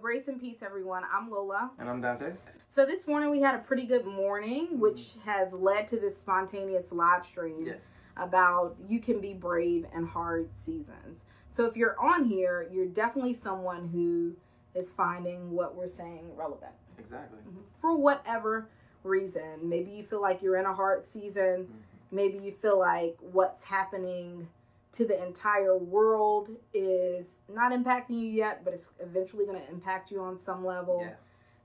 Grace and peace, everyone. I'm Lola. And I'm Dante. So this morning we had a pretty good morning, mm. which has led to this spontaneous live stream Yes. about you can be brave in hard seasons. So if you're on here, you're definitely someone who is finding what we're saying relevant Exactly. Mm-hmm. for whatever reason. Maybe you feel like you're in a hard season. Mm-hmm. Maybe you feel like what's happening to the entire world is not impacting you yet, but it's eventually going to impact you on some level. Yeah.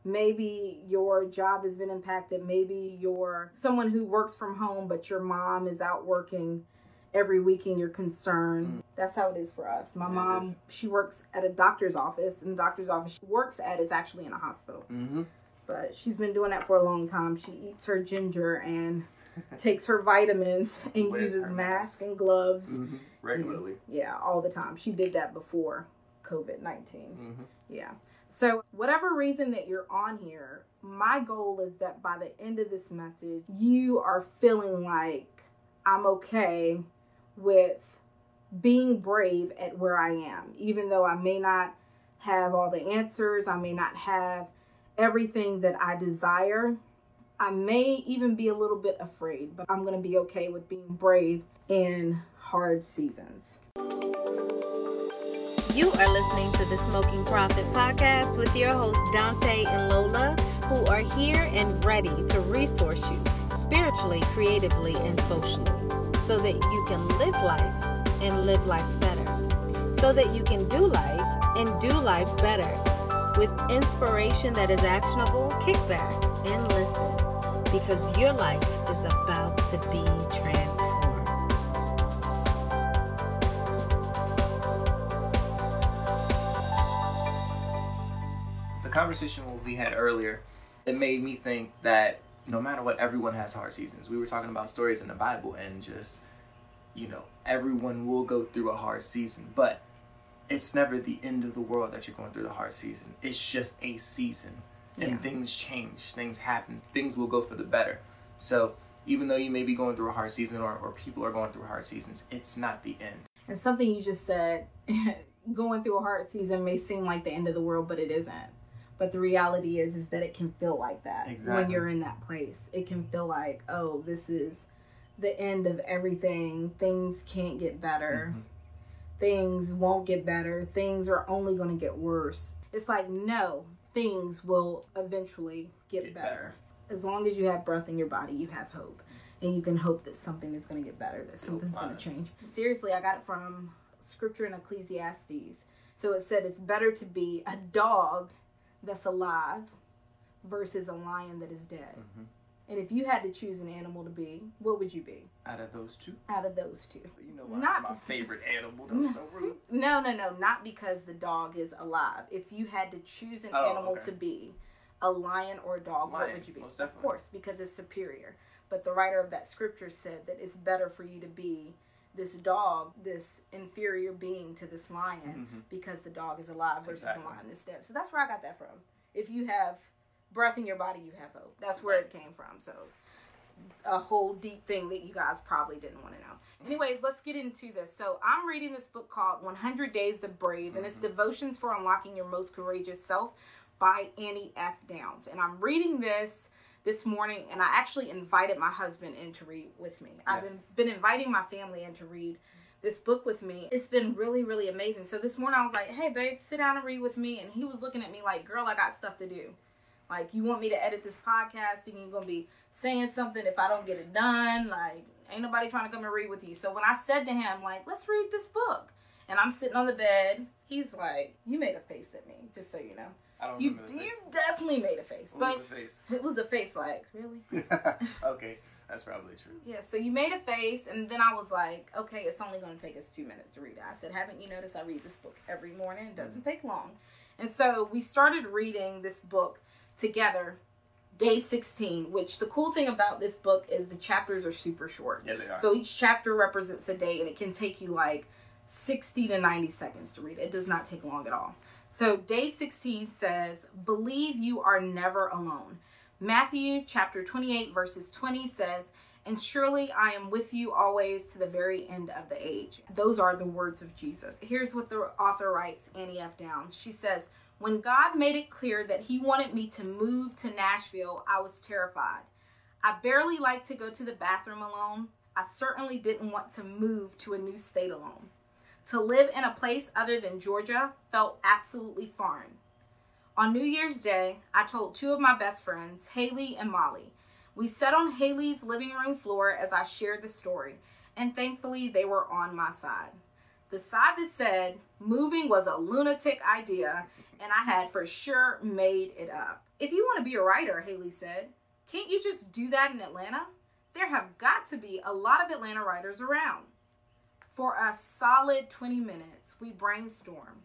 Maybe your job has been impacted. Maybe you're someone who works from home, but your mom is out working every week and you're concerned. That's how it is for us. My It mom, is. she works at a doctor's office, and the doctor's office she works at is actually in a hospital Mm-hmm. but she's been doing that for a long time. She eats her ginger and takes her vitamins and Wears uses her mask and gloves. Mm-hmm. Regularly. Yeah, all the time. She did that before COVID 19. Mm-hmm. Yeah. So, whatever reason that you're on here, my goal is that by the end of this message, you are feeling like I'm okay with being brave at where I am, even though I may not have all the answers, I may not have everything that I desire. I may even be a little bit afraid, but I'm to be okay with being brave in hard seasons. You are listening to the Smoking Prophet podcast with your hosts Dante and Lola, who are here and ready to resource you spiritually, creatively, and socially so that you can live life and live life better. So that you can do life and do life better. With inspiration that is actionable, kick back and listen because your life is about to be transformed. The conversation we had earlier, it made me think that no matter what, everyone has hard seasons. We were talking about stories in the Bible and just, you know, everyone will go through a hard season, but it's never the end of the world that you're going through the hard season. It's just a season. And Yeah. things change, things happen, things will go for the better. So even though you may be going through a hard season or, or people are going through hard seasons, it's not the end. And something you just said, going through a hard season may seem like the end of the world, but it isn't. But the reality is, is that it can feel like that when you're in that place. It can feel like, oh, this is the end of everything. Things can't get better. Mhm. Things won't get better. Things are only going to get worse. It's like, no, things will eventually get, Get better. better. As long as you have breath in your body, you have hope. And you can hope that something is going to get better, that something's going to change. Seriously, I got it from scripture in Ecclesiastes. So it said it's better to be a dog that's alive versus a lion that is dead. Mhm. And if you had to choose an animal to be, what would you be Out of those two, out of those two? you know why Not- it's my favorite animal. That was so rude. No, no, no, not because the dog is alive. If you had to choose an Oh, animal okay. to be, a lion or a dog, what would you be? most Of course, because it's superior. But the writer of that scripture said that it's better for you to be this dog, this inferior being to this lion, Mhm. because the dog is alive versus Exactly. the lion is dead. So that's where I got that from. If you have breath in your body, you have hope. That's where it came from. So a whole deep thing that you guys probably didn't want to know. Anyways, let's get into this. So I'm reading this book called 100 Days of Brave, and it's mm-hmm. Devotions for Unlocking Your Most Courageous Self by Annie F. Downs. And I'm reading this this morning, and I actually invited my husband in to read with me. I've been, been inviting my family in to read this book with me. It's been really, really amazing. So this morning I was like, hey, babe, sit down and read with me. And he was looking at me like, girl, I got stuff to do. Like, you want me to edit this podcast and you're going to be saying something if I don't get it done? Like, ain't nobody trying to come and read with you. So when I said to him, like, let's read this book. And I'm sitting on the bed. He's like, you made a face at me, just so you know. I don't You, remember the you face. definitely made a face. What but was face? it was a face like, really? okay, that's probably true. Yeah, so you made a face, and then I was like, okay, it's only going to take us two minutes to read it. I said, haven't you noticed I read this book every morning? It doesn't mm-hmm. take long. And so we started reading this book together, day 16, which the cool thing about this book is the chapters are super short. Yeah, they are. So each chapter represents a day, and it can take you like 60 to 90 seconds to read it. It does not take long at all. So day 16 says, Believe you are never alone. Matthew chapter 28, verses 20 says, And surely I am with you always to the very end of the age. Those are the words of Jesus. Here's what the author writes, Annie F. Downs. She says, When God made it clear that He wanted me to move to Nashville, I was terrified. I barely like to go to the bathroom alone. I certainly didn't want to move to a new state alone. To live in a place other than Georgia felt absolutely foreign. On New Year's Day, I told two of my best friends, Haley and Molly. We sat on Haley's living room floor as I shared the story, and thankfully they were on my side. The side that said moving was a lunatic idea and I had for sure made it up. If you want to be a writer, Haley said, can't you just do that in Atlanta? There have got to be a lot of Atlanta writers around. For a solid 20 minutes, we brainstormed.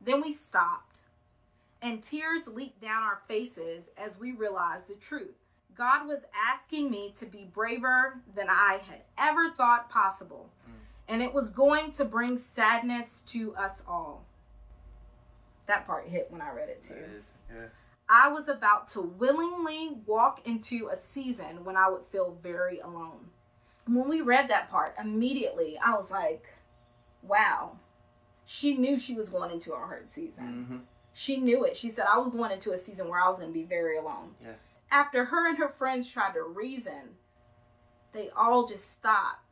Then we stopped, and tears leaked down our faces as we realized the truth. God was asking me to be braver than I had ever thought possible, mm. and it was going to bring sadness to us all. That part hit when I read it too. Is, yeah. I was about to willingly walk into a season when I would feel very alone. When we read that part, immediately I was like, wow. She knew she was going into a hard season. Mm-hmm. She knew it. She said, I was going into a season where I was going to be very alone. Yeah. After her and her friends tried to reason, they all just stopped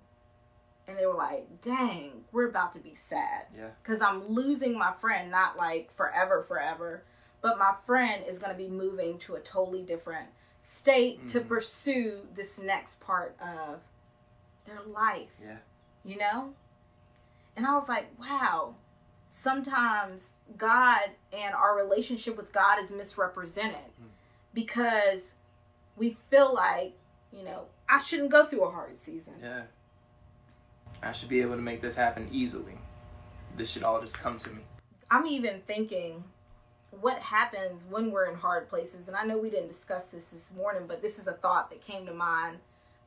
and they were like, dang, we're about to be sad. Yeah. Because I'm losing my friend, not like forever, forever, but my friend is going to be moving to a totally different state to Mhm. pursue this next part of their life, Yeah. you know? And I was like, wow, sometimes God and our relationship with God is misrepresented Mm. because we feel like, you know, I shouldn't go through a hard season. Yeah. I should be able to make this happen easily. This should all just come to me. I'm even thinking what happens when we're in hard places. And I know we didn't discuss this this morning, but this is a thought that came to mind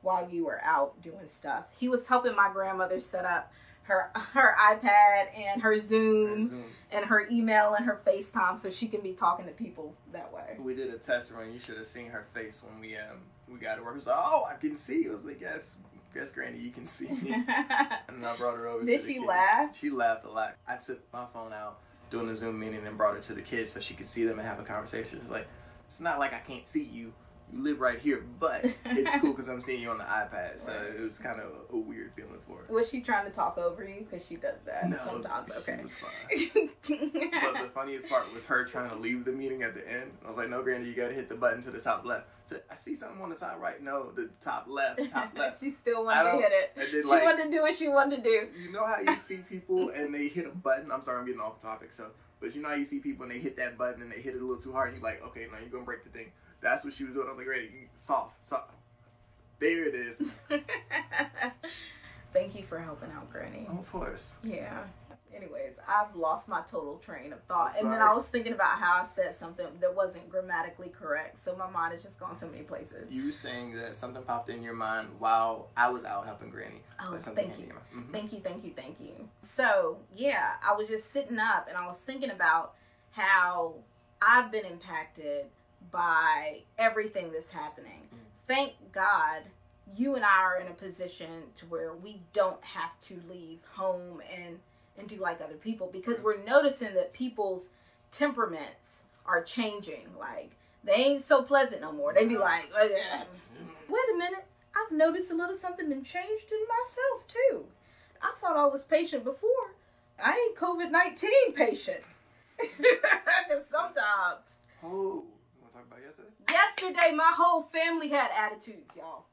while you were out doing stuff. He was helping my grandmother set up her her iPad and her Zoom Zoom. and her email and her FaceTime so she can be talking to people that way. We did a test run. You should have seen her face when we um we got to work. She was like, "Oh, I can see." you." I was like, "Yes, yes, Granny, you can see me." and then I brought her over. Did she laugh? She laughed a lot. I took my phone out doing the Zoom meeting and brought it to the kids so she could see them and have a conversation. She's like, "It's not like I can't see you." You live right here, but it's cool because I'm seeing you on the iPad. So Right. it was kind of a weird feeling for her. Was she trying to talk over you? Because she does that No, sometimes. she Okay. was fine. But the funniest part was her trying to leave the meeting at the end. I was like, no, Granny, you got to hit the button to the top left. She said, I see something on the top right. No, the top left, top left. she still wanted to hit it. then, She like- wanted to do what she wanted to do. You know how you see people and they hit a button? I'm sorry, I'm getting off topic. So, but you know how you see people and they hit that button and they hit it a little too hard. And you're like, okay, now you're gonna break the thing. That's what she was doing. I was like, ready, soft, soft. There it is. Thank you for helping out, Granny. Of course. Yeah. Anyways, I've lost my total train of thought. And then. I was thinking about how I said something that wasn't grammatically correct. So my mind has just gone so many places. You were saying that something popped in your mind while I was out helping Granny. Oh, thank you. to your mind. Mhm. Thank you, thank you, thank you. So, yeah, I was just sitting up and I was thinking about how I've been impacted by everything that's happening. Mm. Thank God you and I are in a position to where we don't have to leave home and and do like other people because we're noticing that people's temperaments are changing. Like they ain't so pleasant no more. They be like, "Ugh." wait a minute, I've noticed a little something and changed in myself too. I thought I was patient before. I ain't COVID nineteen patient. Cause sometimes Oh, you talk about yesterday? yesterday my whole family had attitudes, y'all.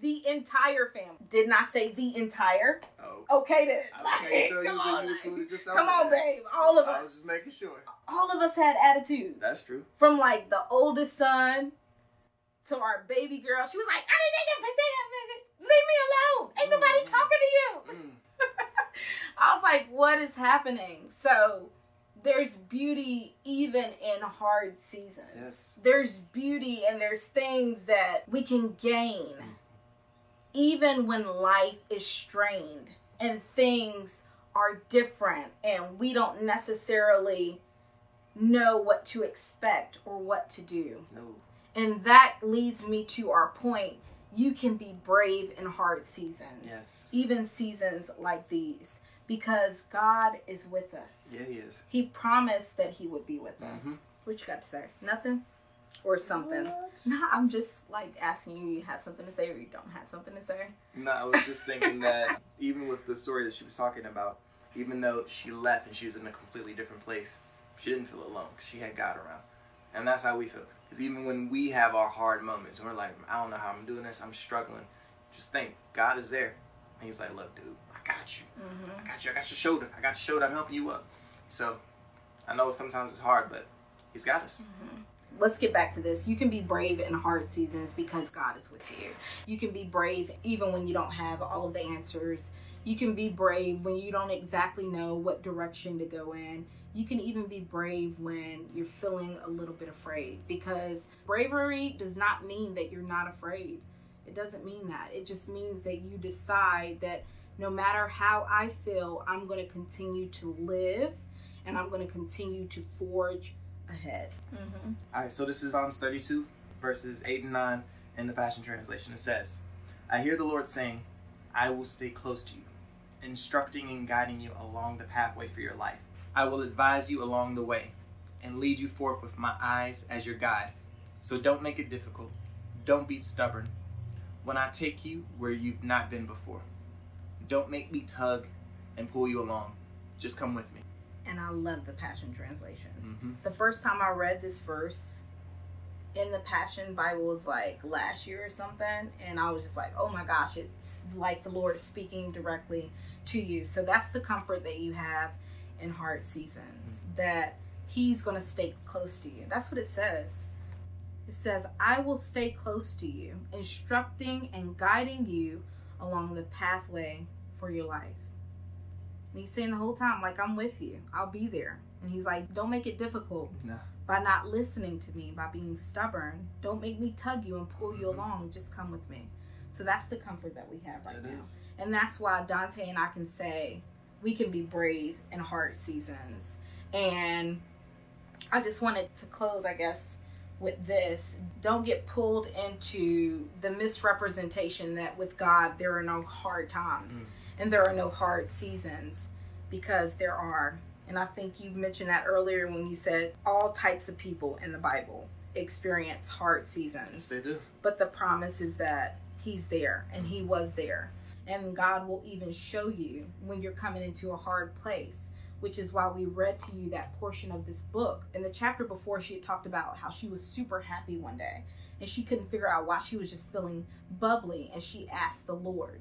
The entire family. Didn't I say the entire? Oh. Okay then. Okay, so Like, come on, like, yourself. come on, babe. All of us. I was just making sure. All of us had attitudes. That's true. from like the oldest son to our baby girl. She was like, I didn't leave me alone. Ain't nobody Mm. talking to you. Mm. I was like, what is happening? So there's beauty even in hard seasons. Yes. There's beauty and there's things that we can gain even when life is strained and things are different and we don't necessarily know what to expect or what to do. No. And that leads me to our point. You can be brave in hard seasons Yes. even seasons like these because God is with us. Yeah, he is. He promised that he would be with us. Mhm. What you got to say? Nothing? Or something? No, I'm just like asking you, you have something to say or you don't have something to say? No, I was just thinking that even with the story that she was talking about, even though she left and she was in a completely different place, she didn't feel alone because she had God around. And that's how we feel. Because even when we have our hard moments, and we're like, I don't know how I'm doing this, I'm struggling. Just think, God is there. And He's like, look, dude, I got you. Mm-hmm. I got you. I got your shoulder. I got your shoulder. I'm helping you up. So I know sometimes it's hard, but He's got us. let's get back to this. You can be brave in hard seasons because God is with you. You can be brave even when you don't have all of the answers. You can be brave when you don't exactly know what direction to go in. You can even be brave when you're feeling a little bit afraid because bravery does not mean that you're not afraid. It doesn't mean that. It just means that you decide that no matter how I feel, I'm going to continue to live and I'm going to continue to forge ahead. Mm-hmm. All right, so this is Psalms 32, verses 8 and 9 in the Passion Translation. It says, I hear the Lord saying, I will stay close to you, instructing and guiding you along the pathway for your life. I will advise you along the way and lead you forth with my eyes as your guide. So don't make it difficult. Don't be stubborn. When I take you where you've not been before, don't make me tug and pull you along. Just come with me. and I love the Passion Translation. Mm-hmm. The first time I read this verse in the Passion Bible was like last year or something, and I was just like, oh my gosh, it's like the Lord is speaking directly to you. So that's the comfort that you have in hard seasons, that He's going to stay close to you. That's what it says. It says, I will stay close to you, instructing and guiding you along the pathway for your life. And he's saying the whole time, like, I'm with you. I'll be there. And he's like, don't make it difficult No. by not listening to me, by being stubborn. Don't make me tug you and pull you Mhm. along. Just come with me. So that's the comfort that we have right It now. is. And that's why Dante and I can say we can be brave in hard seasons. And I just wanted to close, I guess, with this. Don't get pulled into the misrepresentation that with God there are no hard times Mm. And there are no hard seasons because there are. And I think you mentioned that earlier when you said all types of people in the Bible experience hard seasons. Yes, they do. but the promise is that he's there and he was there and god will even show you when you're coming into a hard place which is why we read to you that portion of this book in the chapter before she had talked about how she was super happy one day and she couldn't figure out why she was just feeling bubbly and she asked the lord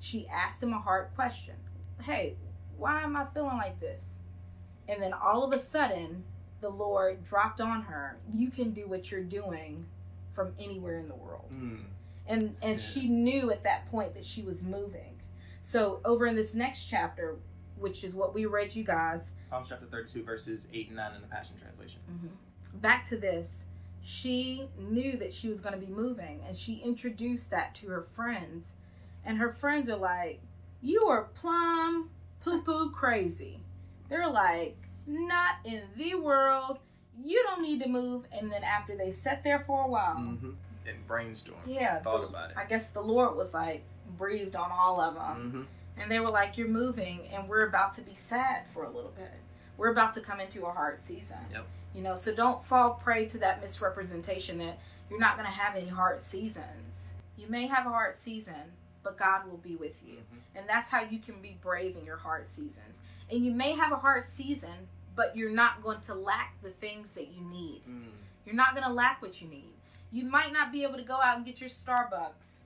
she asked him a hard question hey why am i feeling like this and then all of a sudden the lord dropped on her you can do what you're doing from anywhere in the world Mm. and and Yeah. she knew at that point that she was moving so over in this next chapter which is what we read you guys Psalms chapter 32, verses 8 and 9 in the Passion Translation. back to this she knew that she was going to be moving and she introduced that to her friends and her friends are like you are plum poo poo crazy they're like not in the world you don't need to move and then after they sat there for a while Mm-hmm. And brainstorm. yeah Thought the- about it. i guess the lord was like breathed on all of them Mm-hmm. and they were like, "You're moving, and we're about to be sad for a little bit. We're about to come into a hard season. Yep. You know, so don't fall prey to that misrepresentation that you're not going to have any hard seasons. You may have a hard season, but God will be with you, Mhm. and that's how you can be brave in your hard seasons. And you may have a hard season, but you're not going to lack the things that you need. Mm. You're not going to lack what you need. You might not be able to go out and get your Starbucks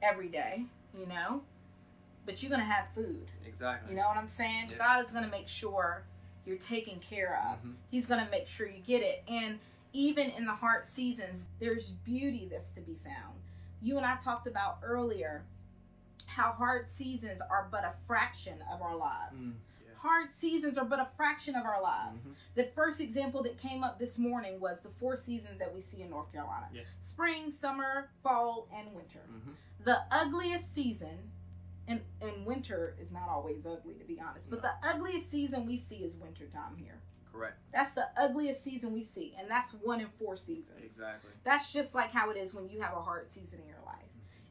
every day, you know, but you're going to have food. Exactly. You know what I'm saying? Yeah. God is going to make sure you're taken care of. Mhm. He's going to make sure you get it. And even in the hard seasons, there's beauty that's to be found. You and I talked about earlier how hard seasons are but a fraction of our lives. Mm. Yeah. Hard seasons are but a fraction of our lives. Mhm. The first example that came up this morning was the four seasons that we see in North Carolina Yeah. spring, summer, fall, and winter. Mhm. The ugliest season, and, and winter is not always ugly to be honest, but No. the ugliest season we see is wintertime here. Correct. That's the ugliest season we see, and that's one in four seasons. Exactly. That's just like how it is when you have a hard season in your life.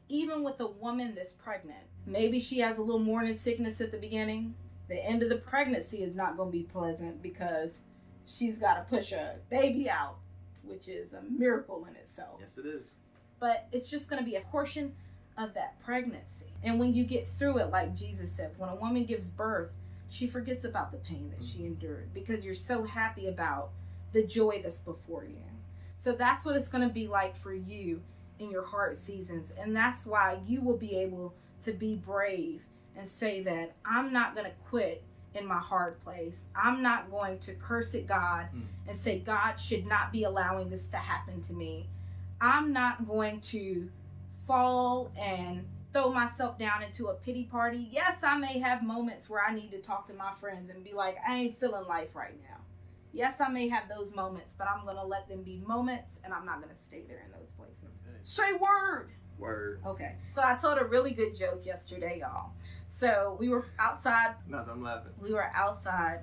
Even with a woman that's pregnant, maybe she has a little morning sickness at the beginning, The end of the pregnancy is not going to be pleasant because she's got to push a baby out, which is a miracle in itself. Yes, it is. But it's just going to be a portion of that pregnancy. And when you get through it, like Jesus said, when a woman gives birth, she forgets about the pain that she mm-hmm. endured because you're so happy about the joy that's before you. So that's what it's going to be like for you in your hard seasons. And that's why you will be able to be brave and say that I'm not going to quit in my hard place. I'm not going to curse at God Mm. and say, God should not be allowing this to happen to me. I'm not going to fall and throw myself down into a pity party. Yes, I may have moments where I need to talk to my friends and be like, I ain't feeling life right now. Yes, I may have those moments, but I'm going to let them be moments and I'm not going to stay there in those Say word. Word. Okay. So I told a really good joke yesterday, y'all. So we were outside. No, I'm laughing. we were outside.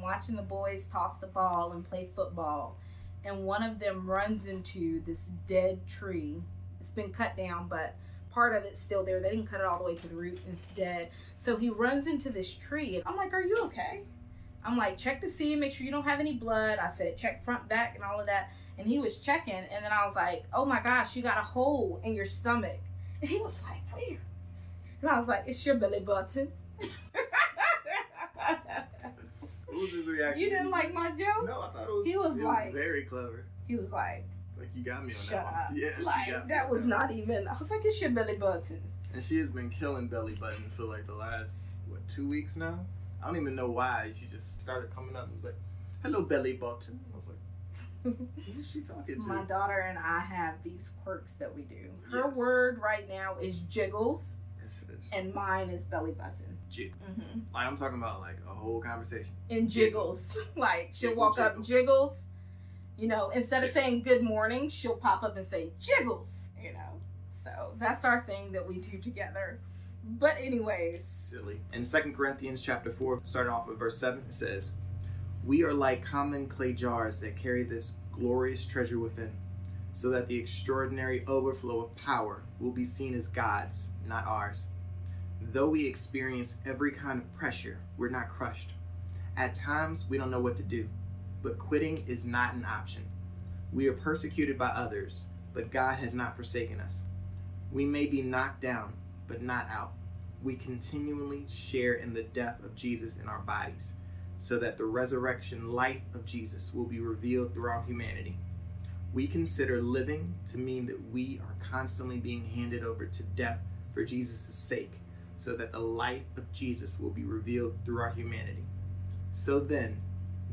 Watching the boys toss the ball and play football. And one of them runs into this dead tree. It's been cut down but part of it's still there. They didn't cut it all the way to the root. It's dead. So he runs into this tree. And i'm like are you okay? I'm like check to see make sure you don't have any blood. I said check front back and all of that and he was checking and then i was like oh my gosh you got a hole in your stomach and he was like where and i was like it's your belly button What was his reaction? You didn't like my joke? No, I thought it was. He was it like- very clever. He was like, Like you got me on shut that up. one. Yes, you like, got that was not even. I was like, it's your belly button. And she has been killing belly button for like the last what two weeks now. I don't even know why. She just started coming up and was like, "Hello, belly button." I was like, "Who is she talking to?" My daughter and I have these quirks that we do. Her Yes. word right now is jiggles, Yes, and mine is belly button. Jig- hmm Like I'm talking about like a whole conversation. And jiggles. like, she'll Jiggle, walk up, jiggle. jiggles. You know, instead of saying good morning, she'll pop up and say jiggles, you know. So that's our thing that we do together. But, anyways, Silly. In Second Corinthians chapter 4, starting off with verse 7, it says, We are like common clay jars that carry this glorious treasure within, so that the extraordinary overflow of power will be seen as God's, not ours. Though we experience every kind of pressure, we're not crushed. At times, we don't know what to do, but quitting is not an option. We are persecuted by others, but God has not forsaken us. We may be knocked down, but not out we continually share in the death of Jesus in our bodies, so that the resurrection life of Jesus will be revealed throughout humanity. We consider living to mean that we are constantly being handed over to death for Jesus' sake, so that the life of Jesus will be revealed throughout humanity. So then,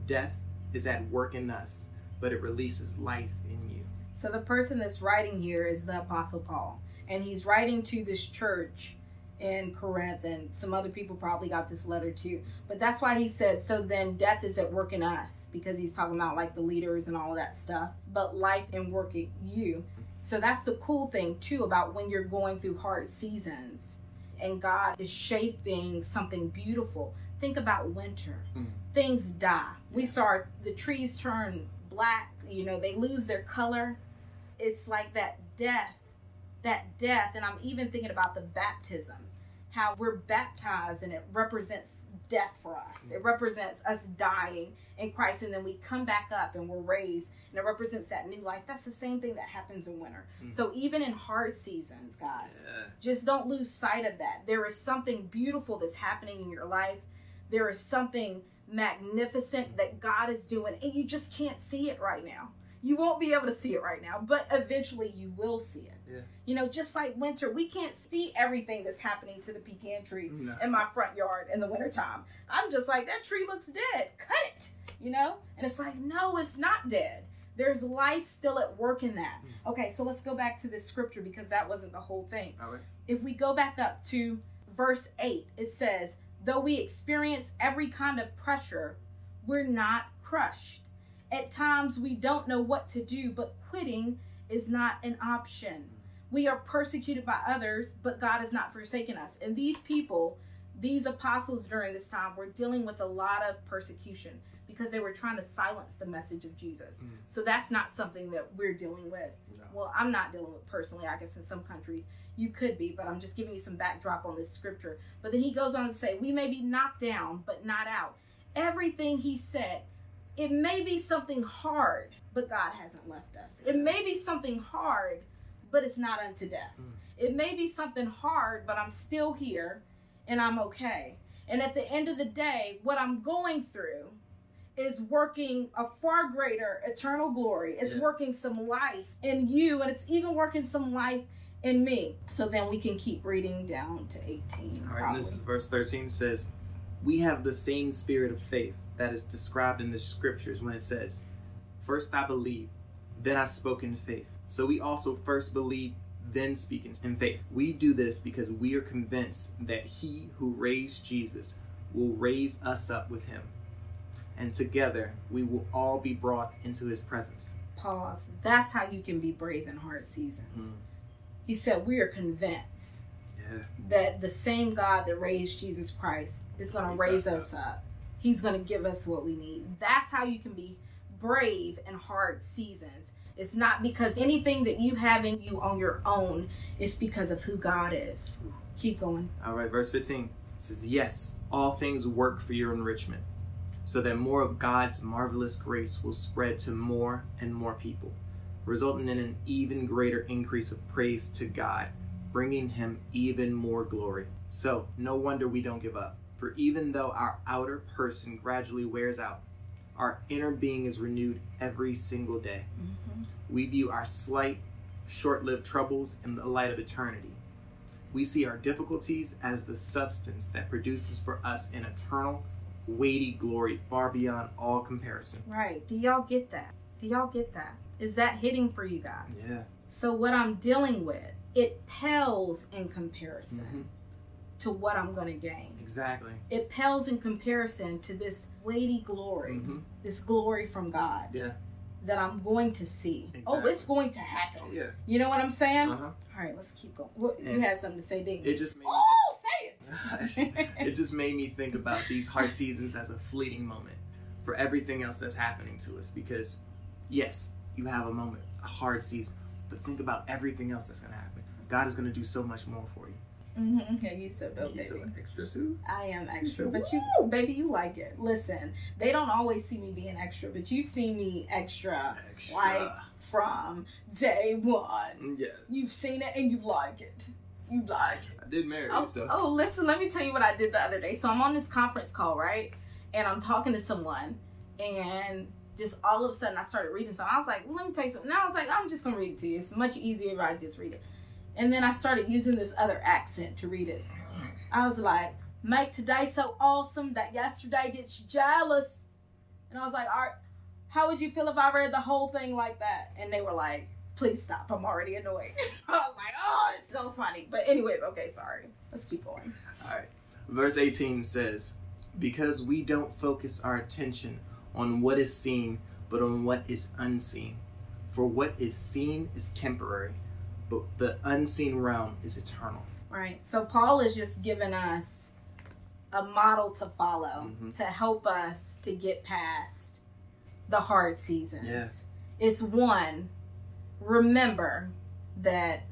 death is at work in us, but it releases life in you. So the person that's writing here is the Apostle Paul, and he's writing to this church in Corinth, and some other people probably got this letter too. But that's why he says, "So then, death is at work in us," because he's talking about like the leaders and all of that stuff. But life and work in you. So that's the cool thing too about when you're going through hard seasons, and God is shaping something beautiful. Think about winter. Mm. Things die. We saw the trees turn black. You know, they lose their color. It's like that death, that death. And I'm even thinking about the baptism, how we're baptized and it represents death for us. It represents us dying in Christ and then we come back up and we're raised and it represents that new life. That's the same thing that happens in winter. Mm. So even in hard seasons, guys, Yeah. just don't lose sight of that. There is something beautiful that's happening in your life. There is something magnificent that God is doing, and you just can't see it right now. You won't be able to see it right now, but eventually you will see it. Yeah. You know, just like winter, we can't see everything that's happening to the pecan tree No. in my front yard in the wintertime. I'm just like, that tree looks dead. Cut it. You know? And it's like, no, it's not dead. There's life still at work in that. Hmm. Okay, so let's go back to this scripture because that wasn't the whole thing right. if we go back up to verse 8, it says, Though we experience every kind of pressure, we're not crushed. At times we don't know what to do, but quitting is not an option. We are persecuted by others, but God has not forsaken us. And these people, these apostles during this time, were dealing with a lot of persecution. because they were trying to silence the message of Jesus. Mm. So that's not something that we're dealing with. No. Well, I'm not dealing with personally. I guess in some countries you could be, but I'm just giving you some backdrop on this scripture. But then he goes on to say, We may be knocked down, but not out. Everything he said, it may be something hard, but God hasn't left us. It may be something hard, but it's not unto death. Mm. It may be something hard, but I'm still here and I'm okay. And at the end of the day, what I'm going through is working a far greater eternal glory. It's Yeah. working some life in you, and it's even working some life in me. So then we can keep reading down to 18. All right, probably. this is verse 13 says, We have the same spirit of faith that is described in the scriptures when it says, First I believed, then I spoke in faith. So we also first believe, then speak in- faith. We do this because we are convinced that he who raised Jesus will raise us up with him. And together we will all be brought into his presence. Pause. That's how you can be brave in hard seasons. Mm. He said, We are convinced Yeah. that the same God that raised Jesus Christ is going to Raise raise us us up. He's going to give us what we need. That's how you can be brave in hard seasons. It's not because anything that you have in you on your own, it's because of who God is. Keep going. All right, verse 15 says, Yes, all things work for your enrichment, so that more of God's marvelous grace will spread to more and more people, resulting in an even greater increase of praise to God, bringing Him even more glory. So, no wonder we don't give up, for even though our outer person gradually wears out, our inner being is renewed every single day. We view our slight, short lived troubles in the light of eternity. We see our difficulties as the substance that produces for us an eternal, weighty glory far beyond all comparison. Right. Do y'all get that? Do y'all get that? Is that hitting for you guys? Yeah. So, what I'm dealing with, it pales in comparison Mhm. To what I'm going to gain. Exactly. It pales in comparison to this weighty glory, hmm this glory from God Yeah. that I'm going to see. Oh, it's going to happen. Oh, yeah. You know what I'm saying? Uh huh. All right, let's keep going. What, you had something to say, didn't you? It just made me oh, say it. it just made me think about these hard seasons as a fleeting moment for everything else that's happening to us. Because, yes, you have a moment, a hard season, but think about everything else that's going to happen. God is going to do so much more for you. Hmm Yeah, you so dope, you baby. so extra suit. I am extra, but you, baby, you like it. Listen, they don't always see me being extra, but you've seen me extra Extra. like from day one. Mm, yeah, You've seen it and you like it. You like it. I did marry Oh, you, so. oh, listen, let me tell you what I did the other day. So I'm on this conference call, right? And I'm talking to someone, and just all of a sudden I started reading something. I was like, well, let me tell you something. Now I was like, I'm just gonna read it to you. It's much easier if I just read it. And then I started using this other accent to read it. I was like, make today so awesome that yesterday gets you jealous. And I was like, right, how would you feel if I read the whole thing like that? And they were like, please stop. I'm already annoyed. I was like, oh, it's so funny. But anyways, okay, sorry. Let's keep going. All right. Verse 18 says, Because we don't focus our attention on what is seen, but on what is unseen. For what is seen is temporary, but the unseen realm is eternal. Right. So Paul is just giving us a model to follow Mhm. to help us to get past the hard seasons. Yeah. It's one, remember that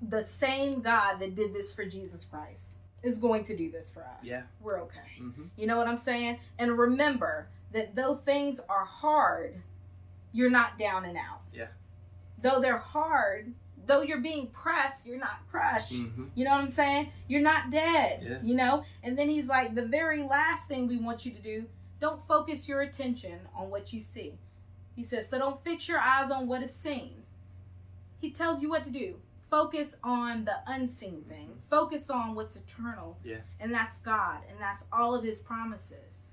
the same God that did this for Jesus Christ is going to do this for us. Yeah. We're okay. Mm-hmm. You know what I'm saying? And remember that though things are hard, you're not down and out. Yeah. Though they're hard, though you're being pressed, you're not crushed. Mm-hmm. You know what I'm saying? You're not dead. Yeah. You know? And then he's like, the very last thing we want you to do, don't focus your attention on what you see. He says, so don't fix your eyes on what is seen. He tells you what to do. Focus on the unseen thing. Focus on what's eternal. Yeah. And that's God. And that's all of his promises.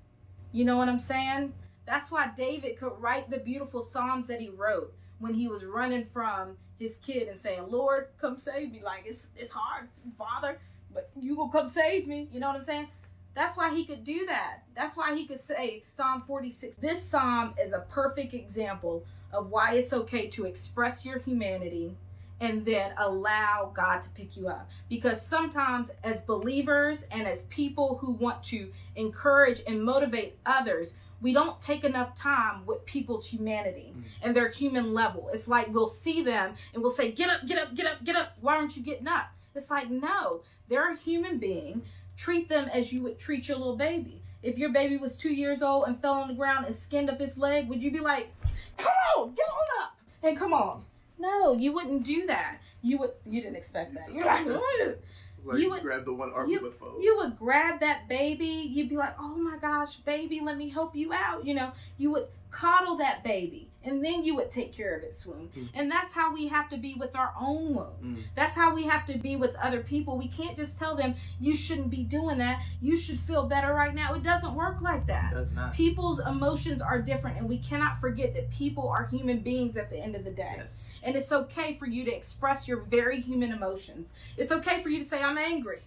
You know what I'm saying? That's why David could write the beautiful Psalms that he wrote when he was running from his kid and saying, Lord, come save me. Like, it's, it's hard, Father, but you will come save me. You know what I'm saying? That's why he could do that. That's why he could say Psalm 46. This psalm is a perfect example of why it's okay to express your humanity and then allow God to pick you up. Because sometimes, as believers and as people who want to encourage and motivate others, we don't take enough time with people's humanity Mm. and their human level. It's like we'll see them and we'll say, Get up, get up, get up, get up. Why aren't you getting up? It's like, no, they're a human being. Treat them as you would treat your little baby. If your baby was two years old and fell on the ground and skinned up his leg, would you be like, Come on, get on up and come on? No, you wouldn't do that. You would you didn't expect that. You're like, what? It's like You would- grab the one arm you- with phone. you would grab that baby you'd be like oh my gosh baby let me help you out you know you would coddle that baby and then you would take care of its wound Mm. and that's how we have to be with our own wounds Mm. that's how we have to be with other people we can't just tell them you shouldn't be doing that you should feel better right now it doesn't work like that does not. people's emotions are different and we cannot forget that people are human beings at the end of the day Yes. and it's okay for you to express your very human emotions. It's okay for you to say, I'm angry.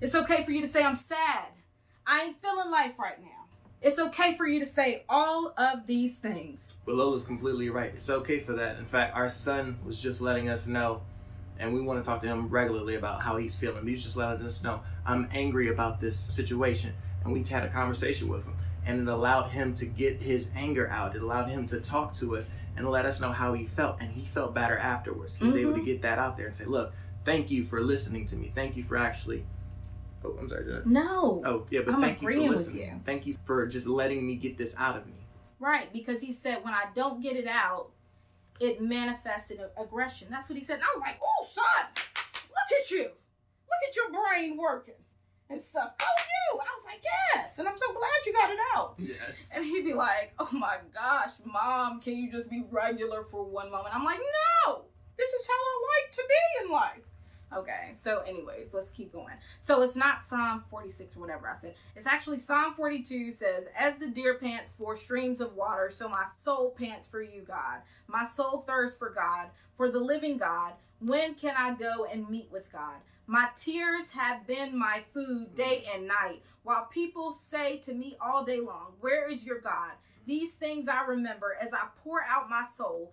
It's okay for you to say, I'm sad. I ain't feeling life right now. It's okay for you to say all of these things. But Lola's completely right. It's okay for that. In fact, our son was just letting us know, and we want to talk to him regularly about how he's feeling. He's just letting us know, I'm angry about this situation. And we had a conversation with him, and it allowed him to get his anger out. It allowed him to talk to us and let us know how he felt. And he felt better afterwards. He was able to Mhm. get that out there and say, Look, thank you for listening to me. Thank you for actually. Oh, I'm sorry. Did I... No. Oh, yeah, but I'm thank you for listening. you. Thank you for just letting me get this out of me. Right, because he said, when I don't get it out, it manifests in aggression. That's what he said. And I was like, oh, son, look at you. Look at your brain working and stuff. Oh, you. I was like, yes. And I'm so glad you got it out. Yes. And he'd be like, Oh my gosh, mom, can you just be regular for one moment? I'm like, No, this is how I like to be in life. Okay, so, anyways, let's keep going. So, it's not Psalm 46 or whatever I said. It's actually Psalm 42 says, As the deer pants for streams of water, so my soul pants for you, God. My soul thirsts for God, for the living God. When can I go and meet with God? My tears have been my food hmm. day and night, while people say to me all day long, Where is your God? These things I remember as I pour out my soul,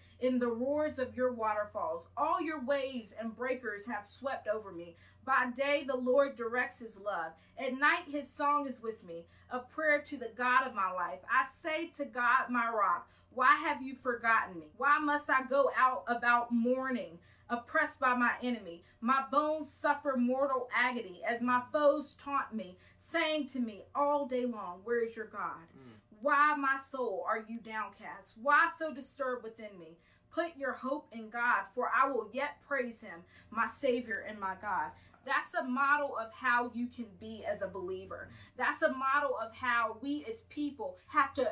in the roars of your waterfalls. All your waves and breakers have swept over me. By day, the Lord directs his love. At night, his song is with me, a prayer to the God of my life. I say to God, my rock, why have you forgotten me? Why must I go out about mourning, oppressed by my enemy? My bones suffer mortal agony as my foes taunt me, saying to me all day long, Where is your God? Mm. Why, my soul, are you downcast? Why so disturbed within me? Put your hope in God, for I will yet praise him, my Savior and my God. That's a model of how you can be as a believer. That's a model of how we as people have to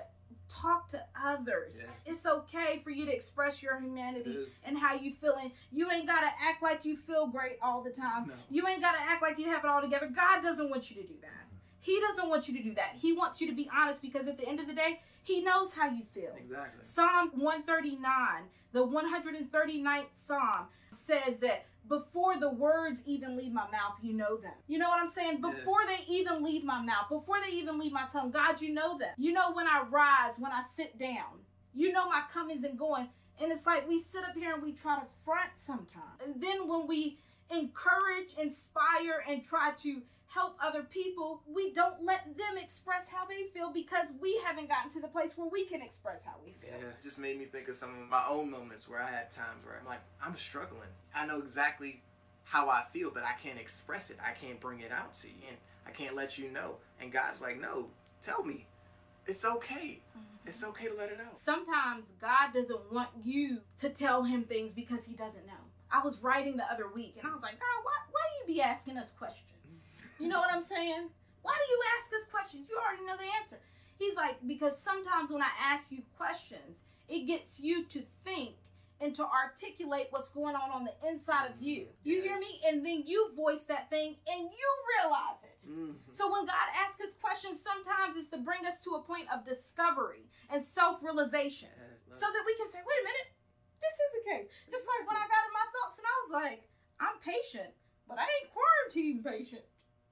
talk to others. Yeah. It's okay for you to express your humanity and how you feeling. You ain't gotta act like you feel great all the time. No. You ain't gotta act like you have it all together. God doesn't want you to do that. He doesn't want you to do that. He wants you to be honest because at the end of the day, He knows how you feel. Exactly. Psalm 139, the 139th Psalm, says that before the words even leave my mouth, you know them. You know what I'm saying? Yeah. Before they even leave my mouth, before they even leave my tongue, God, you know them. You know when I rise, when I sit down. You know my comings and going. And it's like we sit up here and we try to front sometimes. And then when we encourage, inspire, and try to help other people, we don't let them express how they feel because we haven't gotten to the place where we can express how we feel. Yeah, just made me think of some of my own moments where I had times where I'm like, I'm struggling. I know exactly how I feel, but I can't express it. I can't bring it out to you, and I can't let you know. And God's like, No, tell me. It's okay. Mm-hmm. It's okay to let it out. Sometimes God doesn't want you to tell him things because he doesn't know. I was writing the other week and I was like, God, why, why do you be asking us questions? You know what I'm saying? Why do you ask us questions? You already know the answer. He's like, because sometimes when I ask you questions, it gets you to think and to articulate what's going on on the inside of you. You hear me? And then you voice that thing and you realize it. Mhm. So when God asks us questions, sometimes it's to bring us to a point of discovery and self-realization. Yes, So that we can say, wait a minute, this is the case. Just like when I got in my thoughts and I was like, I'm patient, but I ain't quarantine patient.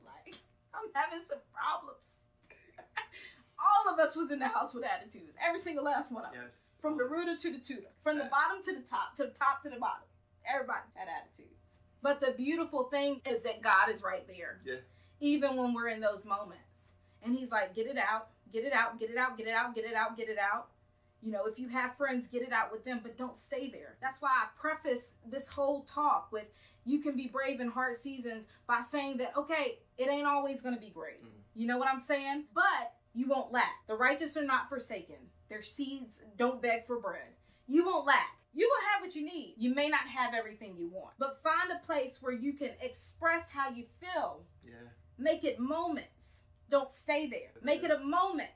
Like, I'm having some problems. All of us was in the house with attitudes. Every single last one of us. yes. From the rooter to the tutor. From the bottom to the top. To the top to the bottom. Everybody had attitudes. But the beautiful thing is that God is right there. Yeah. Even when we're in those moments. And he's like, get it out, get it out, get it out, get it out, get it out, get it out. You know, if you have friends, get it out with them, but don't stay there. That's why I preface this whole talk with you can be brave in hard seasons by saying that, okay, it ain't always going to be great. Mhm. You know what I'm saying? But you won't lack. The righteous are not forsaken, their seeds don't beg for bread. You won't lack. You will have what you need. You may not have everything you want, but find a place where you can express how you feel. Yeah. Make it moments. Don't stay there. Make it a moment.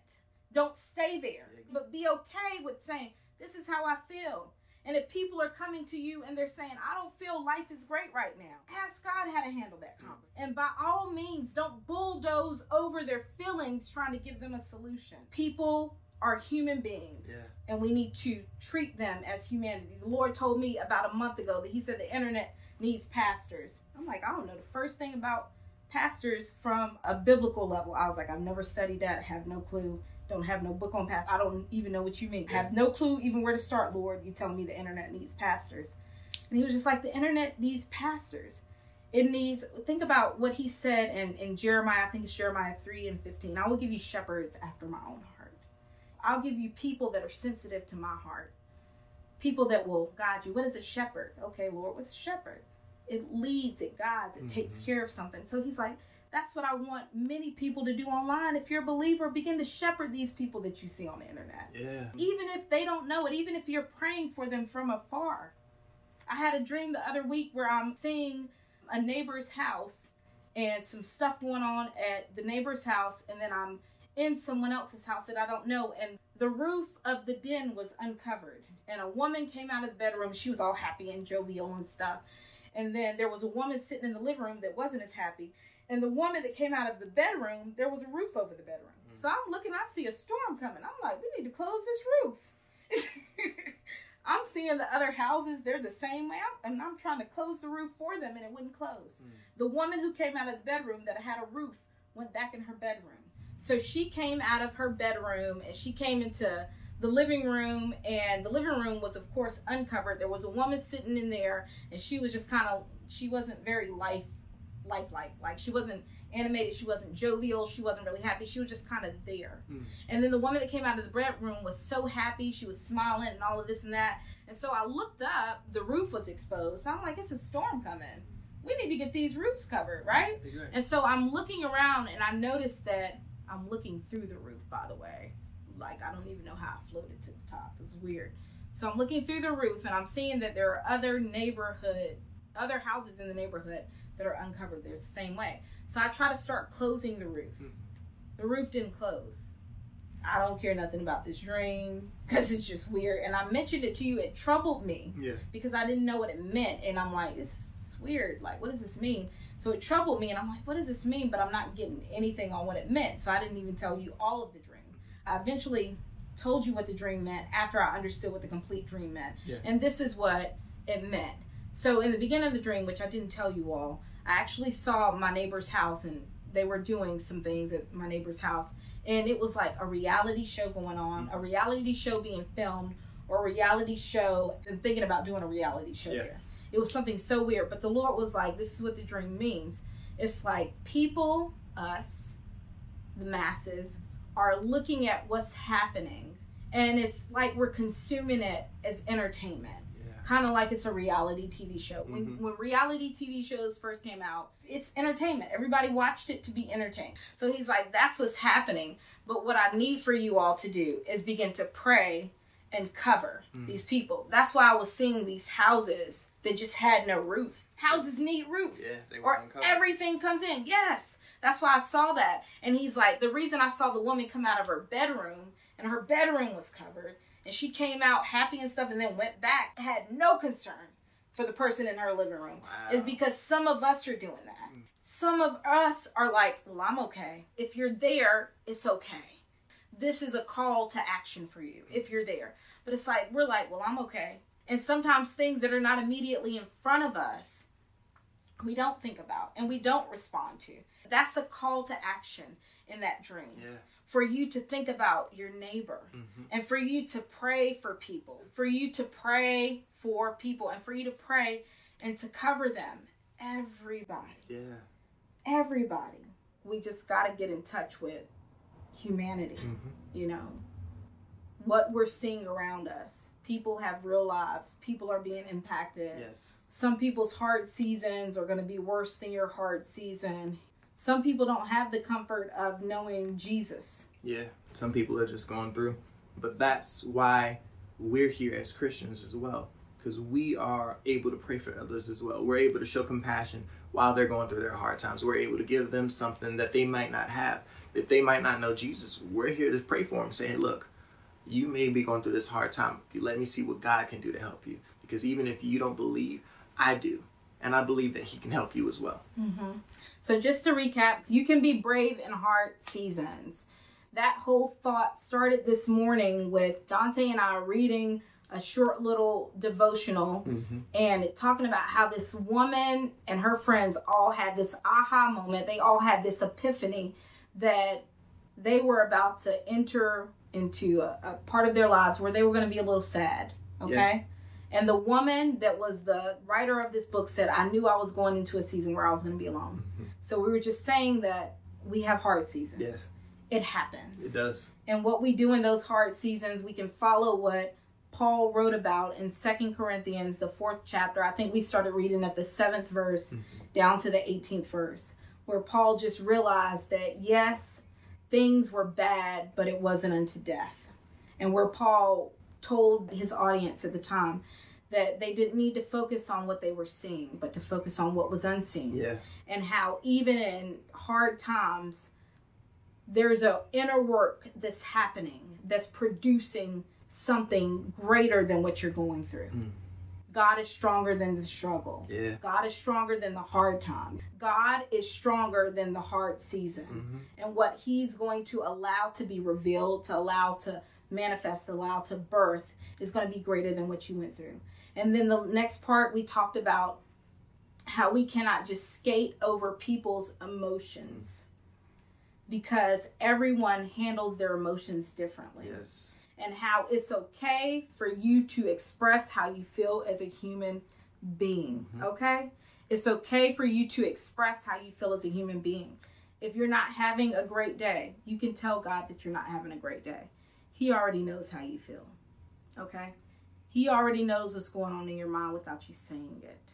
Don't stay there. But be okay with saying, This is how I feel. And if people are coming to you and they're saying, I don't feel life is great right now, ask God how to handle that conversation. And by all means, don't bulldoze over their feelings trying to give them a solution. People are human beings Yeah. and we need to treat them as humanity. The Lord told me about a month ago that He said the internet needs pastors. I'm like, I don't know the first thing about pastors from a biblical level. I was like, I've never studied that, have no clue. Don't have no book on pastors. I don't even know what you mean. Have no clue even where to start, Lord. You telling me the internet needs pastors. And he was just like, the internet needs pastors. It needs, think about what he said in, in Jeremiah, I think it's Jeremiah 3 and 15. I will give you shepherds after my own heart. I'll give you people that are sensitive to my heart. People that will guide you. What is a shepherd? Okay, Lord, what's a shepherd? It leads, it guides, it takes Mhm. care of something. So he's like, that's what I want many people to do online. If you're a believer, begin to shepherd these people that you see on the internet Yeah. even if they don't know it, even if you're praying for them from afar. I had a dream the other week where I'm seeing a neighbor's house and some stuff going on at the neighbor's house, and then I'm in someone else's house that I don't know, and the roof of the den was uncovered. And a woman came out of the bedroom. She was all happy and jovial and stuff. And then there was a woman sitting in the living room that wasn't as happy. And the woman that came out of the bedroom, there was a roof over the bedroom. So I'm looking, I see a storm coming. I'm like, we need to close this roof. I'm seeing the other houses, they're the same way. I'm, and I'm trying to close the roof for them, and it wouldn't close. Mm. The woman who came out of the bedroom that had a roof went back in her bedroom. So she came out of her bedroom and she came into the living room, and the living room was, of course, uncovered. There was a woman sitting in there, and she was just kind of, she wasn't very life, lifelike. Like like she wasn't animated, she wasn't jovial, she wasn't really happy. She was just kind of there. Mm. And then the woman that came out of the bread room was so happy, she was smiling and all of this and that. And so I looked up, the roof was exposed. So I'm like, it's a storm coming. We need to get these roofs covered, right? Exactly. And so I'm looking around and I noticed that I'm looking through the roof, by the way. Like, I don't even know how I floated to the top. It's weird. So I'm looking through the roof and I'm seeing that there are other neighborhood, other houses in the neighborhood that are uncovered. They're the same way. So I try to start closing the roof. Mhm. The roof didn't close. I don't care nothing about this dream because it's just weird. And I mentioned it to you. It troubled me Yeah. because I didn't know what it meant. And I'm like, this is weird. Like, what does this mean? So it troubled me. And I'm like, what does this mean? But I'm not getting anything on what it meant. So I didn't even tell you all of the dream. I eventually told you what the dream meant after I understood what the complete dream meant. Yeah. And this is what it meant. So in the beginning of the dream, which I didn't tell you all, I actually saw my neighbor's house and they were doing some things at my neighbor's house. And it was like a reality show going on, a reality show being filmed, or a reality show and thinking about doing a reality show Yeah. there. It was something so weird. But the Lord was like, this is what the dream means. It's like people, us, the masses, are looking at what's happening. And it's like we're consuming it as entertainment. Kind of like it's a reality TV show. When Mhm. when reality TV shows first came out, it's entertainment. Everybody watched it to be entertained. So he's like, that's what's happening. But what I need for you all to do is begin to pray and cover Mm. these people. That's why I was seeing these houses that just had no roof. Houses need roofs Yeah. They were or everything comes in. Yes, that's why I saw that. And he's like, the reason I saw the woman come out of her bedroom and her bedroom was covered, and she came out happy and stuff, and then went back, had no concern for the person in her living room, Wow. is because some of us are doing that. Mm. some of us are like, well, I'm okay. If you're there, it's okay. This is a call to action for you if you're there. But it's like, we're like, well, I'm okay. And sometimes things that are not immediately in front of us, we don't think about and we don't respond to. That's a call to action in that dream. Yeah. For you to think about your neighbor Mhm. and for you to pray for people, for you to pray for people, and for you to pray and to cover them. Everybody Yeah. everybody. We just got to get in touch with humanity, Mm-hmm. you know. What we're seeing around us. People have real lives. People are being impacted. Yes. Some people's hard seasons are going to be worse than your hard season. Some people don't have the comfort of knowing Jesus. Yeah. Some people are just going through. But that's why we're here as Christians as well. Because we are able to pray for others as well. We're able to show compassion while they're going through their hard times. We're able to give them something that they might not have. If they might not know Jesus, we're here to pray for them, saying, look, you may be going through this hard time. Let me see what God can do to help you. Because even if you don't believe, I do. And I believe that He can help you as well. Mm-hmm. So, just to recap, you can be brave in hard seasons. That whole thought started this morning with Dante and I reading a short little devotional mm-hmm. and talking about how this woman and her friends all had this aha moment. They all had this epiphany that they were about to enter into a, a part of their lives where they were going to be a little sad. Okay. Yeah. And the woman that was the writer of this book said, I knew I was going into a season where I was going to be alone. Mm-hmm. So we were just saying that we have hard seasons. Yes, It happens. it does. And what we do in those hard seasons, we can follow what Paul wrote about in Second Corinthians, the fourth chapter. I think we started reading at the seventh verse mm-hmm. down to the 18th verse, where Paul just realized that yes, things were bad, but it wasn't unto death. And where Paul told his audience at the time that they didn't need to focus on what they were seeing, but to focus on what was unseen Yeah. and how even in hard times there's a inner work that's happening that's producing something greater than what you're going through Mm. god is stronger than the struggle Yeah. god is stronger than the hard time god is stronger than the hard season Mhm. and what he's going to allow to be revealed to allow to manifest allow to birth is going to be greater than what you went through and then the next part we talked about how we cannot just skate over people's emotions because everyone handles their emotions differently Yes. and how it's okay for you to express how you feel as a human being. Mm-hmm. Okay? It's okay for you to express how you feel as a human being. If you're not having a great day, you can tell God that you're not having a great day. He already knows how you feel. Okay? He already knows what's going on in your mind without you saying it.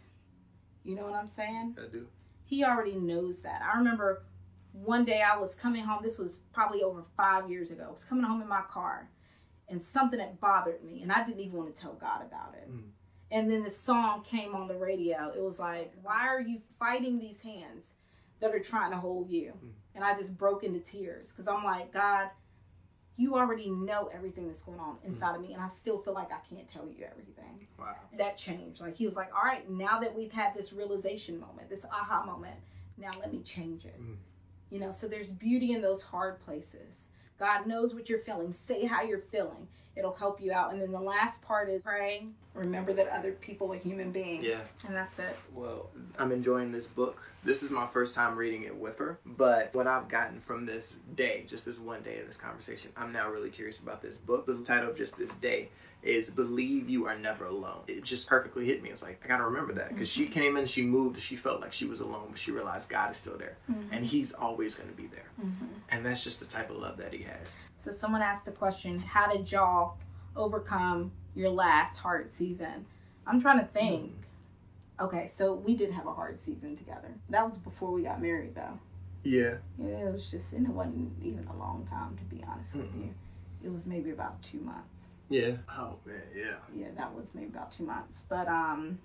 You know what I'm saying? I do. he already knows that. I remember one day I was coming home, this was probably over five years ago. I was coming home in my car and something had bothered me, and I didn't even want to tell God about it. Mm. And then the song came on the radio. It was like, Why are you fighting these hands that are trying to hold you? Mm. And I just broke into tears because I'm like, God, you already know everything that's going on inside of me, and I still feel like I can't tell you everything Wow. that changed. Like he was like, all right, now that we've had this realization moment, this aha moment, now let me change it. Mm. You know, so there's beauty in those hard places. God knows what you're feeling. Say how you're feeling. It'll help you out. And then the last part is pray. Remember that other people are human beings. Yeah. And that's it. Well, I'm enjoying this book. This is my first time reading it with her, but what I've gotten from this day, just this one day of this conversation, I'm now really curious about this book. The title of just this day is Believe You Are Never Alone. It just perfectly hit me. It's like, I gotta remember that because she mm-hmm. came in, she moved, she felt like she was alone, but she realized God is still there mm-hmm. and He's always gonna be there. Mm-hmm. And that's just the type of love that He has. So someone asked the question, how did y'all overcome your last hard season? I'm trying to think. Hmm. Okay, so we did have a hard season together. That was before we got married though. Yeah. Yeah, it was just, and it wasn't even a long time to be honest with Mm-mm. you. It was maybe about two months. Yeah. Oh, man, yeah. Yeah, that was maybe about two months. But um,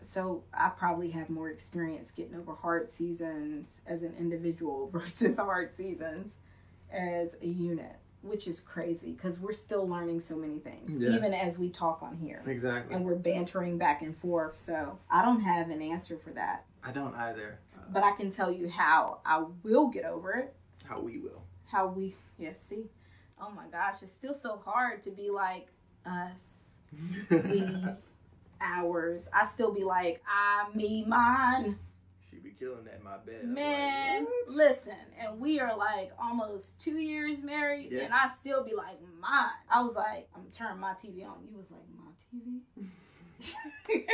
so I probably have more experience getting over hard seasons as an individual versus hard seasons as a unit, which is crazy because we're still learning so many things, Yeah. even as we talk on here. Exactly. And we're bantering back and forth. So I don't have an answer for that. I don't either. but I can tell you how I will get over it. How we will. How we, yeah, see. Oh my gosh, it's still so hard to be like us, we, ours. I still be like, I, me, mine. She be killing that in my bed. Man, like, listen, and we are like almost two years married, Yeah. and I still be like, mine. I was like, I'm turning my TV on. You was like, my TV?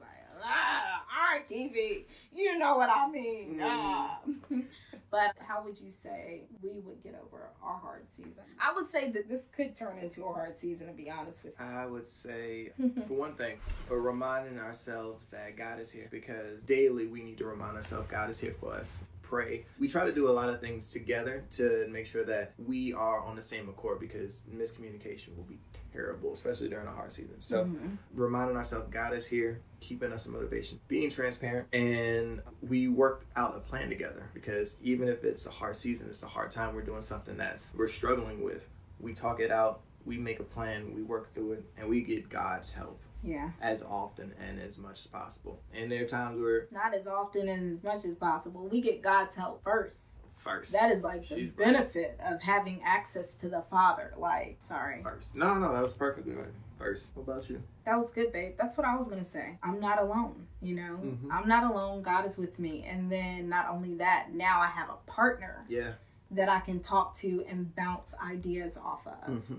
like, ah, our TV. You know what I mean. Ah. but how would you say we would get over our hard season? I would say that this could turn into a hard season, to be honest with you. I would say, for one thing, for reminding ourselves that God is here because daily we need to remind ourselves God is here for us. Pray. We try to do a lot of things together to make sure that we are on the same accord because miscommunication will be terrible, especially during a hard season. So, Mhm. reminding ourselves God is here, keeping us in motivation, being transparent, and we work out a plan together because even if it's a hard season, it's a hard time, we're doing something that's we're struggling with. We talk it out, we make a plan, we work through it, and we get God's help yeah. as often and as much as possible. And there are times where Not as often and as much as possible. We get God's help first. first That is like the She's right. benefit of having access to the Father. Like, sorry. first. No, no, that was perfectly right. First. What about you? That was good, babe. That's what I was gonna say. I'm not alone, you know? Mhm. I'm not alone. God is with me. And then not only that, now I have a partner Yeah. that I can talk to and bounce ideas off of. Mm-hmm.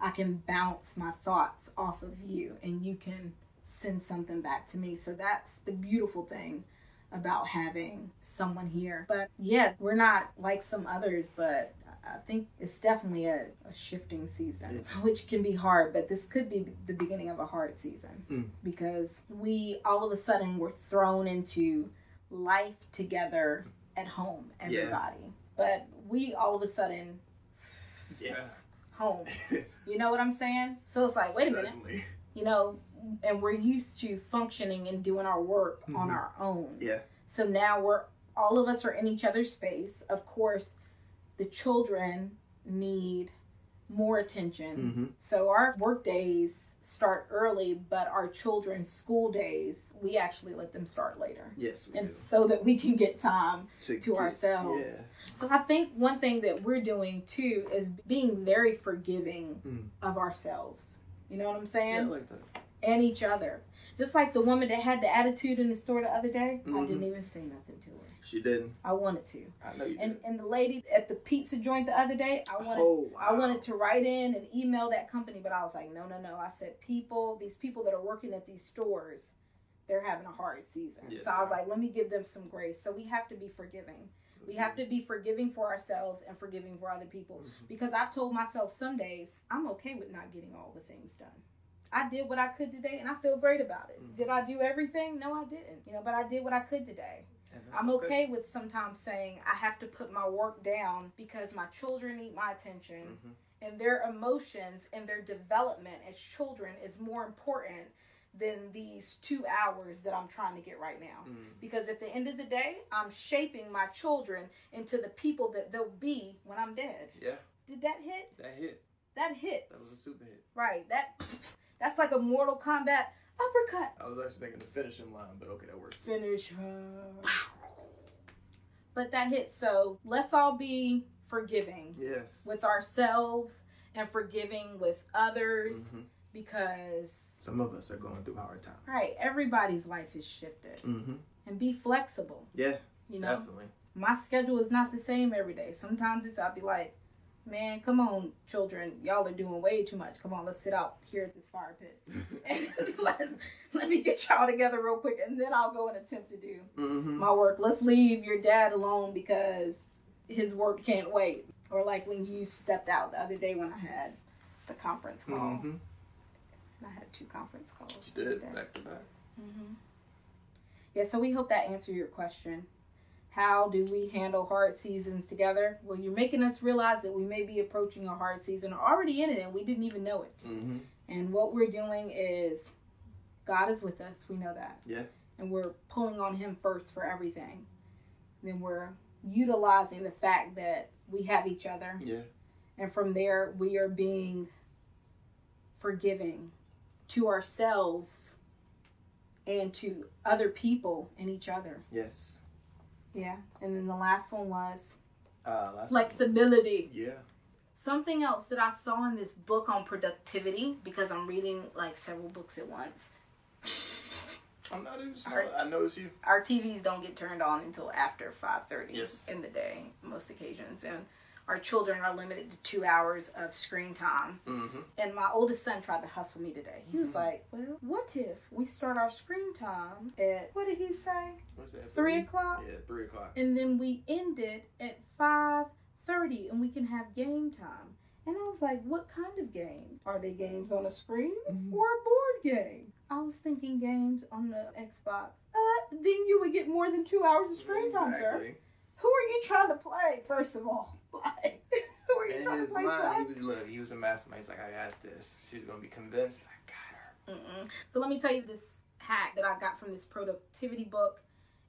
I can bounce my thoughts off of you and you can send something back to me. So that's the beautiful thing about having someone here. But yeah, we're not like some others, but I think it's definitely a, a shifting season, which can be hard, but this could be the beginning of a hard season Mm. because we all of a sudden were thrown into life together at home, Yeah. everybody. But we all of a sudden Yeah. Home. You know what I'm saying? So it's like, wait a minute, you know, and we're used to functioning and doing our work on Mhm. our own. Yeah. So now we're all of us are in each other's space. Of course, the children need more attention. Mm-hmm. So our work days start early, but our children's school days, we actually let them start later. Yes. We And do. so that we can get time to get- ourselves. Yeah. So I think one thing that we're doing too is being very forgiving Mm. of ourselves. You know what I'm saying? Yeah, I like that. And each other. Just like the woman that had the attitude in the store the other day, I Mhm. didn't even say nothing to her. She didn't. I wanted to. I know you And did. and the lady at the pizza joint the other day, I wanted oh, wow. I wanted to write in and email that company, but I was like, no, no, no. I said, people, these people that are working at these stores, they're having a hard season. Yeah. So I was like, let me give them some grace. So we have to be forgiving. We have to be forgiving for ourselves and forgiving for other people. Mhm. Because I've told myself some days, I'm okay with not getting all the things done. I did what I could today and I feel great about it. Mhm. Did I do everything? No, I didn't. You know, but I did what I could today. That's I'm okay with sometimes saying I have to put my work down because my children need my attention Mhm. and their emotions and their development as children is more important than these two hours that I'm trying to get right now. Mm. Because at the end of the day, I'm shaping my children into the people that they'll be when I'm dead. Yeah, Did that hit? that hit. That hit. That was a super hit. right. That that's like a Mortal Kombat uppercut. I was actually thinking the finishing line, but okay, that works. Finish her. But that hits. So let's all be forgiving Yes. with ourselves and forgiving with others Mhm. because Some of us are going through hard times. right everybody's life is shifted Mm-hmm. and be flexible Yeah, you know definitely. my schedule is not the same every day sometimes it's i'll be like man come on children y'all are doing way too much come on let's sit out here at this fire pit and let's, let me get y'all together real quick and then i'll go and attempt to do Mm-hmm. my work let's leave your dad alone because his work can't wait or like when you stepped out the other day when i had the conference call Mm-hmm. I had two conference calls. You did back to back. hmm Yeah, so we hope that answered your question. How do we handle hard seasons together? Well, you're making us realize that we may be approaching a hard season or already in it and we didn't even know it. Mm-hmm. And what we're doing is God is with us. We know that. Yeah. And we're pulling on Him first for everything. Then we're utilizing the fact that we have each other. Yeah. And from there, we are being forgiving to ourselves and to other people and each other. Yes. Yeah. And then the last one was Uh, last flexibility. Yeah. Something else that I saw in this book on productivity, because I'm reading like several books at once. I'm not even. Alright. I notice you. Our TVs don't get turned on until after 5:30 Yes. in the day, most occasions, and our children are limited to two hours of screen time. Mm-hmm. And my oldest son tried to hustle me today. He was Mhm. like, "Well, what if we start our screen time at what did he say? What's that? Three o'clock, Yeah, three o'clock. and then we end it at five thirty, and we can have game time." And I was like, "What kind of game? Are they games on a screen Mhm. or a board game?" I was thinking games on the Xbox. Uh, then you would get more than two hours of screen time, sir. Who are you trying to play? First of all, like, who are you In his mind, son? he was look. He was a mastermind. He's like, I got this. She's gonna be convinced. I got her. Mm-mm. So let me tell you this hack that I got from this productivity book,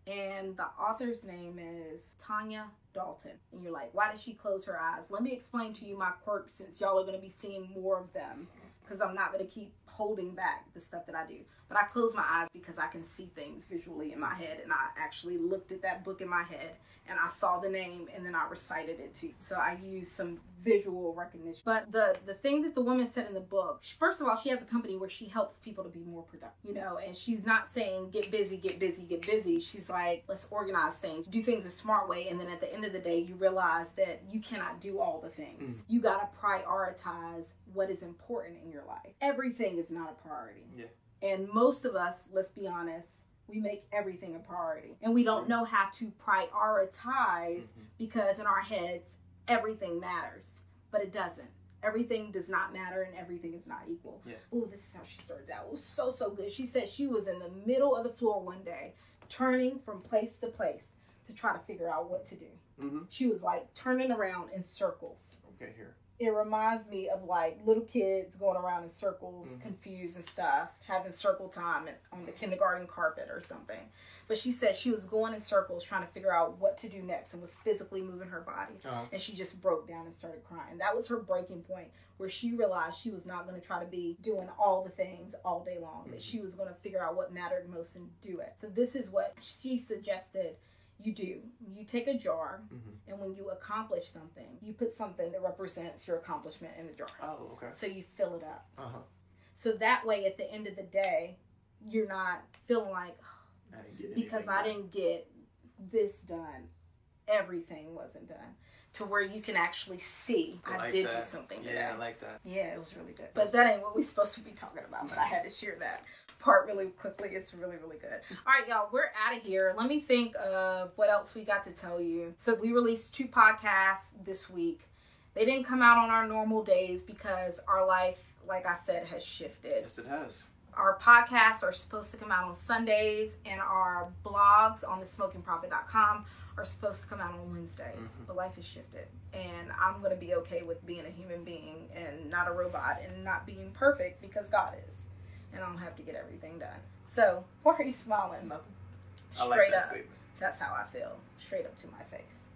and the author's name is Tanya Dalton. And you're like, why did she close her eyes? Let me explain to you my quirks since y'all are going to be seeing more of them, because I'm not going to keep holding back the stuff that I do. But I close my eyes because I can see things visually in my head, and I actually looked at that book in my head, and I saw the name, and then I recited it too. So I used some visual recognition. But the the thing that the woman said in the book, first of all, she has a company where she helps people to be more productive, you know, and she's not saying get busy, get busy, get busy. She's like, let's organize things, do things a smart way, and then at the end of the day, you realize that you cannot do all the things. You got to prioritize what is important in your life. Everything is not a priority. Yeah. And most of us, let's be honest, we make everything a priority. And we don't know how to prioritize Mhm. because in our heads, everything matters, but it doesn't. Everything does not matter and everything is not equal. Yeah. Oh, this is how she started out. It was so, so good. She said she was in the middle of the floor one day, turning from place to place to try to figure out what to do. Mm-hmm. She was like turning around in circles Okay, here. it reminds me of like little kids going around in circles, Mhm. confused and stuff, having circle time on the kindergarten carpet or something. But she said she was going in circles trying to figure out what to do next and was physically moving her body. Uh-huh. And she just broke down and started crying. That was her breaking point where she realized she was not going to try to be doing all the things all day long, that Mhm. she was going to figure out what mattered most and do it. So, this is what she suggested you do. You take a jar, Mhm. and when you accomplish something, you put something that represents your accomplishment in the jar. Oh, okay. So you fill it up. Uh huh. So that way, at the end of the day, you're not feeling like I get because I done. didn't get this done, everything wasn't done. To where you can actually see I, like did do something. Yeah, today. I like that. Yeah, it was really good. But that ain't what we're supposed to be talking about. But I had to share that part really quickly. It's really, really good. All right, y'all, we're out of here. Let me think of what else we got to tell you. So we released two podcasts this week. They didn't come out on our normal days because our life, like I said, has shifted. Yes, it has. Our podcasts are supposed to come out on Sundays, and our blogs on thesmokingprophet.com are supposed to come out on Wednesdays. Mhm. But life has shifted, and I'm going to be okay with being a human being and not a robot and not being perfect because God is. And I don't have to get everything done. So, why are you smiling? Nothing. Straight like up. statement. That's how I feel. Straight up to my face.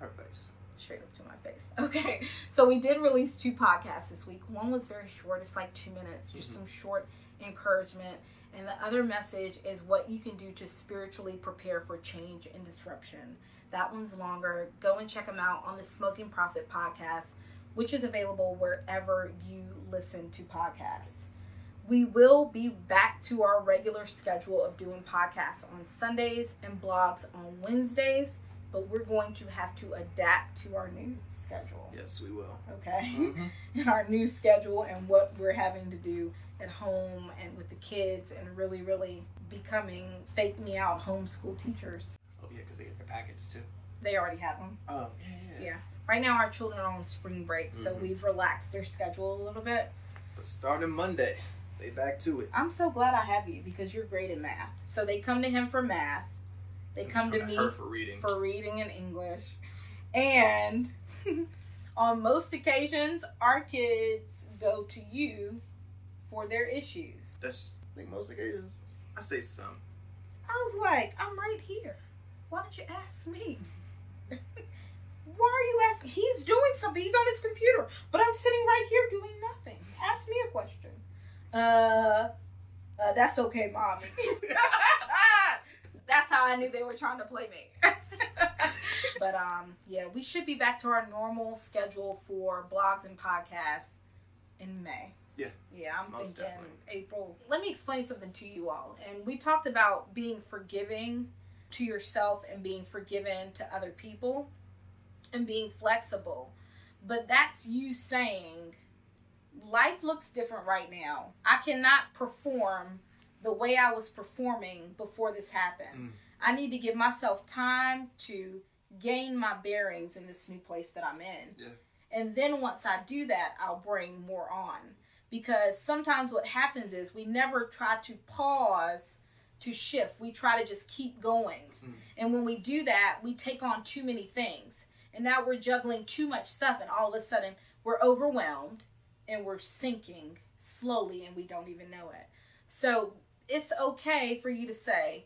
Her face. Straight up to my face. Okay, so we did release two podcasts this week. One was very short, it's like two minutes, just Mhm. some short encouragement. And the other message is what you can do to spiritually prepare for change and disruption. That one's longer. Go and check them out on the Smoking Prophet podcast, which is available wherever you listen to podcasts. We will be back to our regular schedule of doing podcasts on Sundays and blogs on Wednesdays, but we're going to have to adapt to our new schedule. Yes, we will. Okay? Mhm. in our new schedule and what we're having to do at home and with the kids and really, really becoming fake me out homeschool teachers. Oh yeah, because they get their packets too. They already have them. Oh yeah, Yeah. Right now, our children are on spring break, so Mhm. we've relaxed their schedule a little bit. But starting Monday, they back to it. I'm so glad I have you because you're great at math. So they come to him for math, they come to me for reading. for reading and English. And on most occasions, our kids go to you for their issues. That's I think most occasions. I say some. I was like, I'm right here. Why don't you ask me? Why are you asking? He's doing something. He's on his computer, but I'm sitting right here doing nothing. Ask me a question. Uh, uh that's okay, mommy. that's how I knew they were trying to play me. but um, yeah, we should be back to our normal schedule for blogs and podcasts in May. Yeah. Yeah, I'm Most thinking definitely. April. Let me explain something to you all. And we talked about being forgiving to yourself and being forgiven to other people and being flexible. But that's you saying life looks different right now. I cannot perform the way I was performing before this happened. Mm. I need to give myself time to gain my bearings in this new place that I'm in. Yeah. And then once I do that, I'll bring more on. Because sometimes what happens is we never try to pause to shift. We try to just keep going. Mm. And when we do that, we take on too many things. And now we're juggling too much stuff, and all of a sudden we're overwhelmed and we're sinking slowly and we don't even know it. So it's okay for you to say,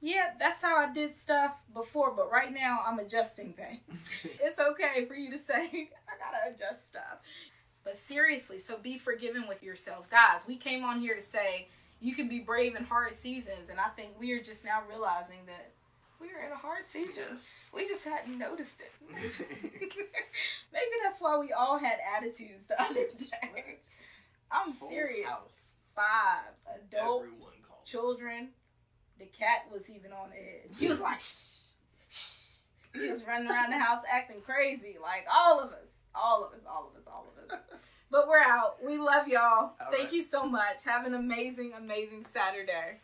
yeah, that's how I did stuff before, but right now I'm adjusting things. it's okay for you to say, I gotta adjust stuff. But seriously, so be forgiving with yourselves. Guys, we came on here to say you can be brave in hard seasons, and I think we are just now realizing that we are in a hard season. Yes. We just hadn't noticed it. Maybe that's why we all had attitudes the other day. I'm serious. Five adult Everyone. Children. The cat was even on edge. He was like, shh, shh. He was running around the house acting crazy. Like all of us. All of us. All of us. All of us. But we're out. We love y'all. All Thank right. you so much. Have an amazing, amazing Saturday.